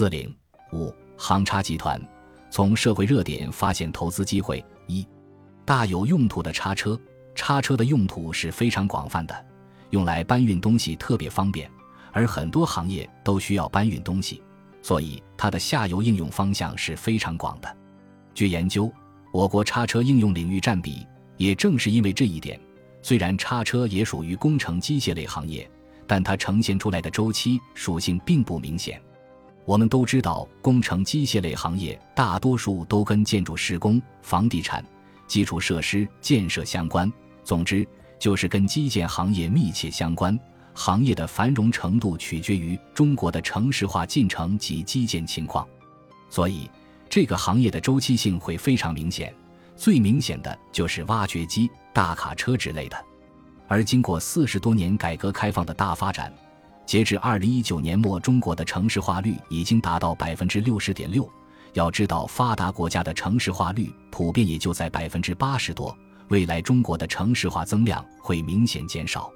四零五航叉集团从社会热点发现投资机会。一大有用途的叉车，叉车的用途是非常广泛的，用来搬运东西特别方便，而很多行业都需要搬运东西，所以它的下游应用方向是非常广的。据研究，我国叉车应用领域占比，也正是因为这一点，虽然叉车也属于工程机械类行业，但它呈现出来的周期属性并不明显。我们都知道，工程机械类行业大多数都跟建筑施工、房地产、基础设施建设相关，总之就是跟基建行业密切相关。行业的繁荣程度取决于中国的城市化进程及基建情况，所以这个行业的周期性会非常明显。最明显的就是挖掘机、大卡车之类的。而经过四十多年改革开放的大发展。截至二零一九年末，中国的城市化率已经达到百分之六十点六。要知道，发达国家的城市化率普遍也就在百分之八十多。未来中国的城市化增量会明显减少。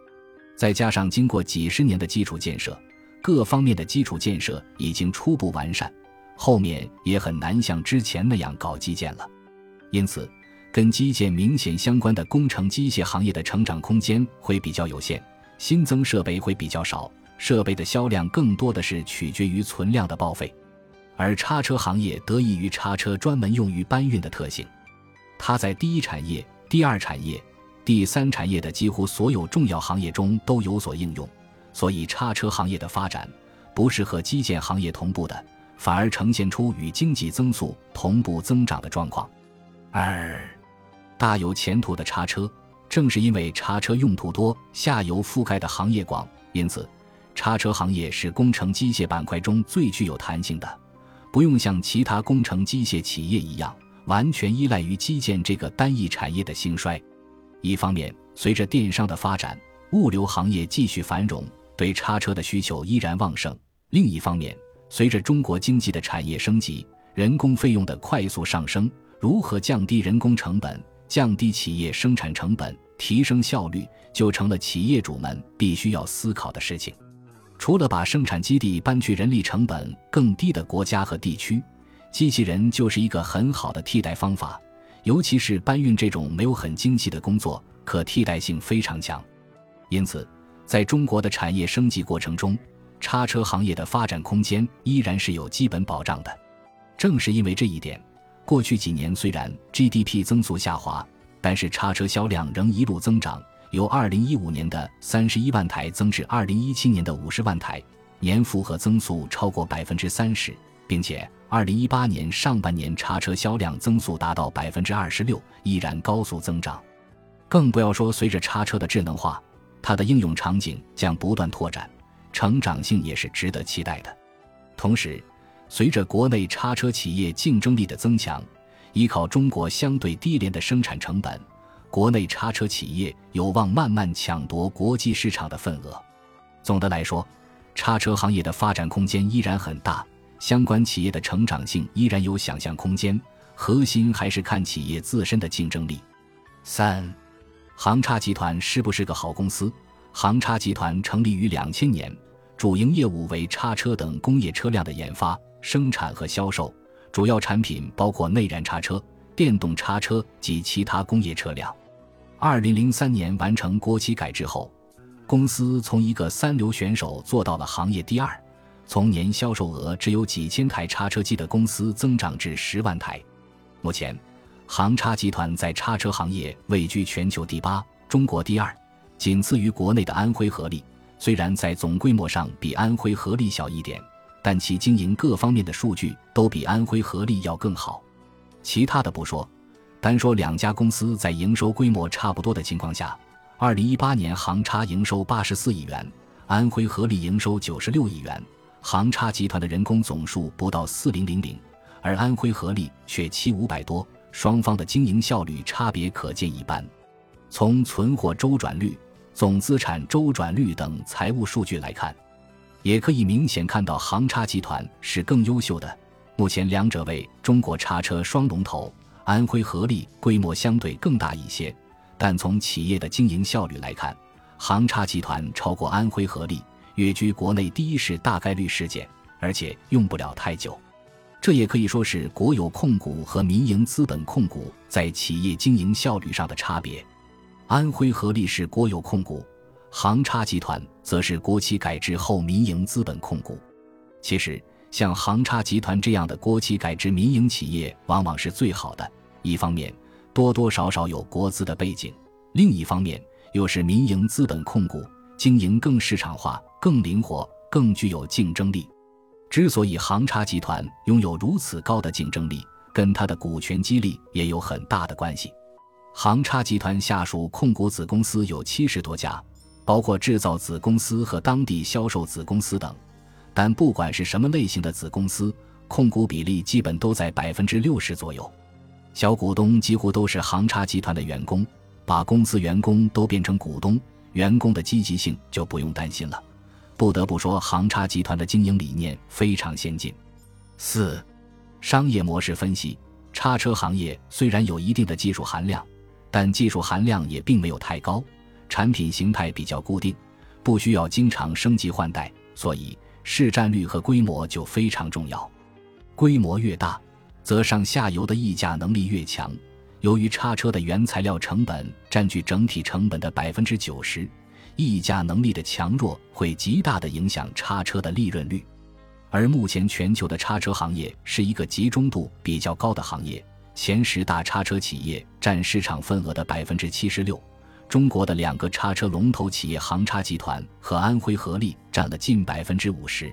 再加上经过几十年的基础建设，各方面的基础建设已经初步完善，后面也很难像之前那样搞基建了。因此，跟基建明显相关的工程机械行业的成长空间会比较有限，新增设备会比较少。设备的销量更多的是取决于存量的报废，而叉车行业得益于叉车专门用于搬运的特性，它在第一产业、第二产业、第三产业的几乎所有重要行业中都有所应用，所以叉车行业的发展不是和基建行业同步的，反而呈现出与经济增速同步增长的状况。二，大有前途的叉车，正是因为叉车用途多、下游覆盖的行业广，因此。叉车行业是工程机械板块中最具有弹性的，不用像其他工程机械企业一样完全依赖于基建这个单一产业的兴衰。一方面，随着电商的发展，物流行业继续繁荣，对叉车的需求依然旺盛；另一方面，随着中国经济的产业升级，人工费用的快速上升，如何降低人工成本、降低企业生产成本、提升效率，就成了企业主们必须要思考的事情。除了把生产基地搬去人力成本更低的国家和地区，机器人就是一个很好的替代方法。尤其是搬运这种没有很精细的工作，可替代性非常强。因此，在中国的产业升级过程中，叉车行业的发展空间依然是有基本保障的。正是因为这一点，过去几年虽然 GDP 增速下滑，但是叉车销量仍一路增长。由二零一五年的三十一万台增至二零一七年的五十万台，年复合增速超过百分之三十，并且二零一八年上半年叉车销量增速达到百分之二十六，依然高速增长。更不要说随着叉车的智能化，它的应用场景将不断拓展，成长性也是值得期待的。同时，随着国内叉车企业竞争力的增强，依靠中国相对低廉的生产成本。国内叉车企业有望慢慢抢夺国际市场的份额。总的来说，叉车行业的发展空间依然很大，相关企业的成长性依然有想象空间。核心还是看企业自身的竞争力。三，航叉集团是不是个好公司？航叉集团成立于两千年，主营业务为叉车等工业车辆的研发、生产和销售，主要产品包括内燃叉车、电动叉车及其他工业车辆。二零零三年完成国企改制后，公司从一个三流选手做到了行业第二，从年销售额只有几千台叉车机的公司增长至十万台。目前，航叉集团在叉车行业位居全球第八，中国第二，仅次于国内的安徽合力。虽然在总规模上比安徽合力小一点，但其经营各方面的数据都比安徽合力要更好。其他的不说。单说两家公司在营收规模差不多的情况下，二零一八年航叉营收八十四亿元，安徽合力营收九十六亿元。航叉集团的人工总数不到四零零零，而安徽合力却七五百多，双方的经营效率差别可见一斑。从存货周转率、总资产周转率等财务数据来看，也可以明显看到航叉集团是更优秀的。目前两者为中国叉车双龙头。安徽合力规模相对更大一些，但从企业的经营效率来看，杭叉集团超过安徽合力，跃居国内第一是大概率事件。而且用不了太久。这也可以说是国有控股和民营资本控股在企业经营效率上的差别。安徽合力是国有控股，杭叉集团则是国企改制后民营资本控股。其实，像航叉集团这样的国企改制民营企业，往往是最好的。一方面，多多少少有国资的背景；另一方面，又是民营资本控股，经营更市场化、更灵活、更具有竞争力。之所以航叉集团拥有如此高的竞争力，跟它的股权激励也有很大的关系。航叉集团下属控股子公司有七十多家，包括制造子公司和当地销售子公司等。但不管是什么类型的子公司，控股比例基本都在百分之六十左右。小股东几乎都是杭叉集团的员工，把公司员工都变成股东，员工的积极性就不用担心了。不得不说，杭叉集团的经营理念非常先进。四、商业模式分析：叉车行业虽然有一定的技术含量，但技术含量也并没有太高，产品形态比较固定，不需要经常升级换代，所以市占率和规模就非常重要。规模越大，则上下游的议价能力越强。由于叉车的原材料成本占据整体成本的百分之九十。议价能力的强弱会极大的影响叉车的利润率，而目前全球的叉车行业是一个集中度比较高的行业，前十大叉车企业占市场份额的百分之七十六，中国的两个叉车龙头企业杭叉集团和安徽合力占了近百分之五十，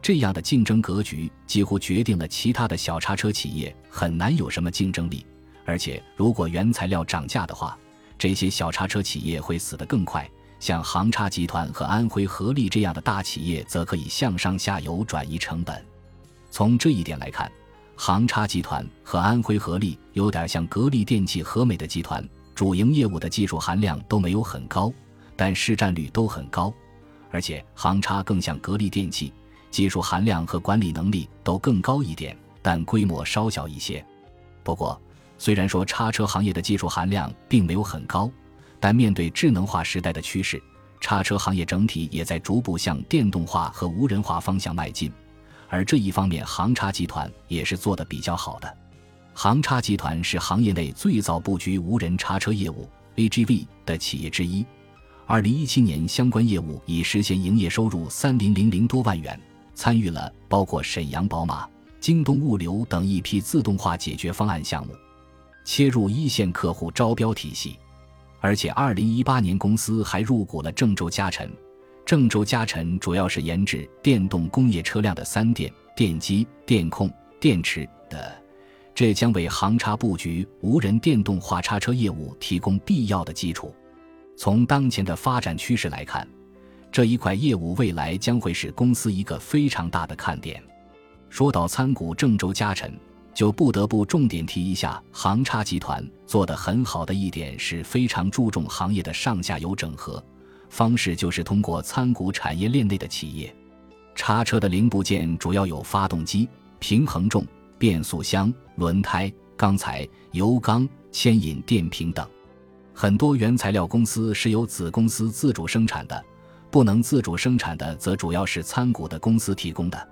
这样的竞争格局几乎决定了其他的小叉车企业很难有什么竞争力，而且如果原材料涨价的话，这些小叉车企业会死得更快。像杭叉集团和安徽合力这样的大企业，则可以向上下游转移成本。从这一点来看，杭叉集团和安徽合力有点像格力电器、和美的集团，主营业务的技术含量都没有很高，但市占率都很高。而且杭叉更像格力电器，技术含量和管理能力都更高一点，但规模稍小一些。不过，虽然说叉车行业的技术含量并没有很高。但面对智能化时代的趋势，叉车行业整体也在逐步向电动化和无人化方向迈进，而这一方面，杭叉集团也是做得比较好的。杭叉集团是行业内最早布局无人叉车业务 （AGV） 的企业之一。二零一七年，相关业务已实现营业收入三零零零多万元，参与了包括沈阳宝马、京东物流等一批自动化解决方案项目，切入一线客户招标体系。而且，二零一八年公司还入股了郑州嘉辰。郑州嘉辰主要是研制电动工业车辆的三电、电机、电控、电池的，这将为杭叉布局无人电动化叉车业务提供必要的基础。从当前的发展趋势来看，这一块业务未来将会是公司一个非常大的看点。说到参股郑州嘉辰。就不得不重点提一下，杭叉集团做得很好的一点是非常注重行业的上下游整合，方式就是通过参股产业链内的企业。叉车的零部件主要有发动机、平衡重、变速箱、轮胎、钢材、油缸、牵引电瓶等。很多原材料公司是由子公司自主生产的，不能自主生产的则主要是参股的公司提供的，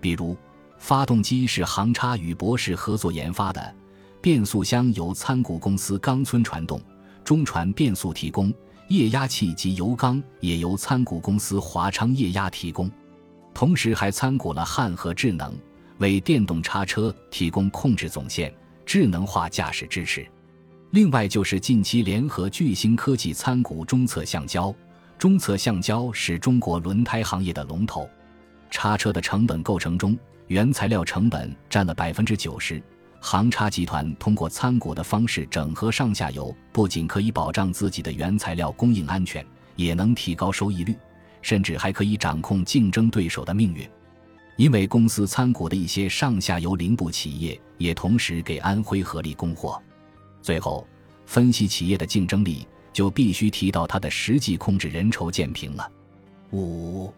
比如。发动机是杭叉与博世合作研发的，变速箱由参股公司钢村传动、中传变速提供，液压器及油缸也由参股公司华昌液压提供。同时还参股了汉和智能，为电动叉车提供控制总线、智能化驾驶支持。另外就是近期联合巨星科技参股中策橡胶，中策橡胶是中国轮胎行业的龙头。叉车的成本构成中。原材料成本占了百分之九十，杭叉集团通过参股的方式整合上下游，不仅可以保障自己的原材料供应安全，也能提高收益率，甚至还可以掌控竞争对手的命运。因为公司参股的一些上下游零部企业也同时给安徽合力供货。最后，分析企业的竞争力，就必须提到它的实际控制人筹建平了。五，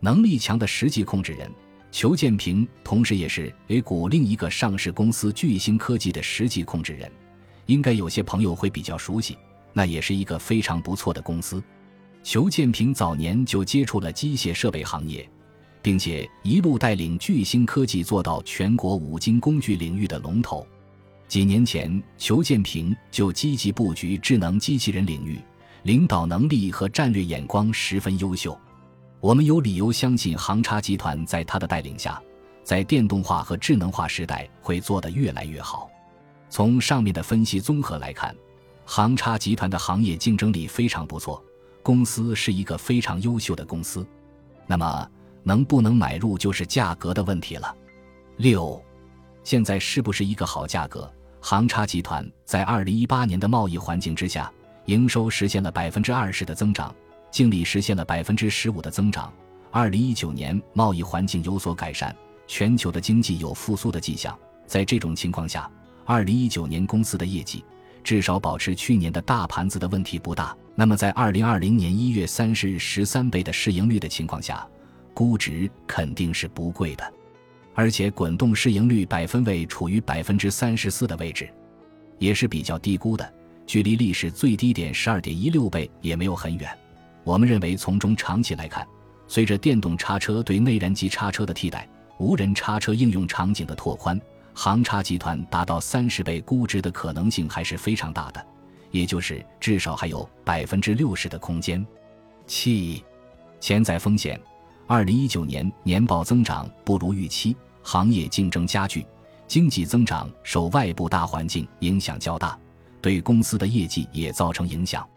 能力强的实际控制人。裘建平同时也是 A 股另一个上市公司巨星科技的实际控制人，应该有些朋友会比较熟悉。那也是一个非常不错的公司。裘建平早年就接触了机械设备行业，并且一路带领巨星科技做到全国五金工具领域的龙头。几年前，裘建平就积极布局智能机器人领域，领导能力和战略眼光十分优秀。我们有理由相信，航叉集团在他的带领下，在电动化和智能化时代会做得越来越好。从上面的分析综合来看，航叉集团的行业竞争力非常不错，公司是一个非常优秀的公司。那么，能不能买入就是价格的问题了。六，现在是不是一个好价格？航叉集团在二零一八年的贸易环境之下，营收实现了百分之二十的增长，净利实现了百分之十五的增长。二零一九年贸易环境有所改善，全球的经济有复苏的迹象。在这种情况下，二零一九年公司的业绩至少保持去年的大盘子的问题不大。那么，在二零二零年一月三十日十三倍的市盈率的情况下，估值肯定是不贵的。而且滚动市盈率百分位处于百分之三十四的位置，也是比较低估的，距离历史最低点十二点一六倍也没有很远。我们认为，从中长期来看，随着电动叉车对内燃机叉车的替代，无人叉车应用场景的拓宽，航叉集团达到三十倍估值的可能性还是非常大的，也就是至少还有百分之六十的空间。七，潜在风险。二零一九年年报增长不如预期，行业竞争加剧，经济增长受外部大环境影响较大，对公司的业绩也造成影响。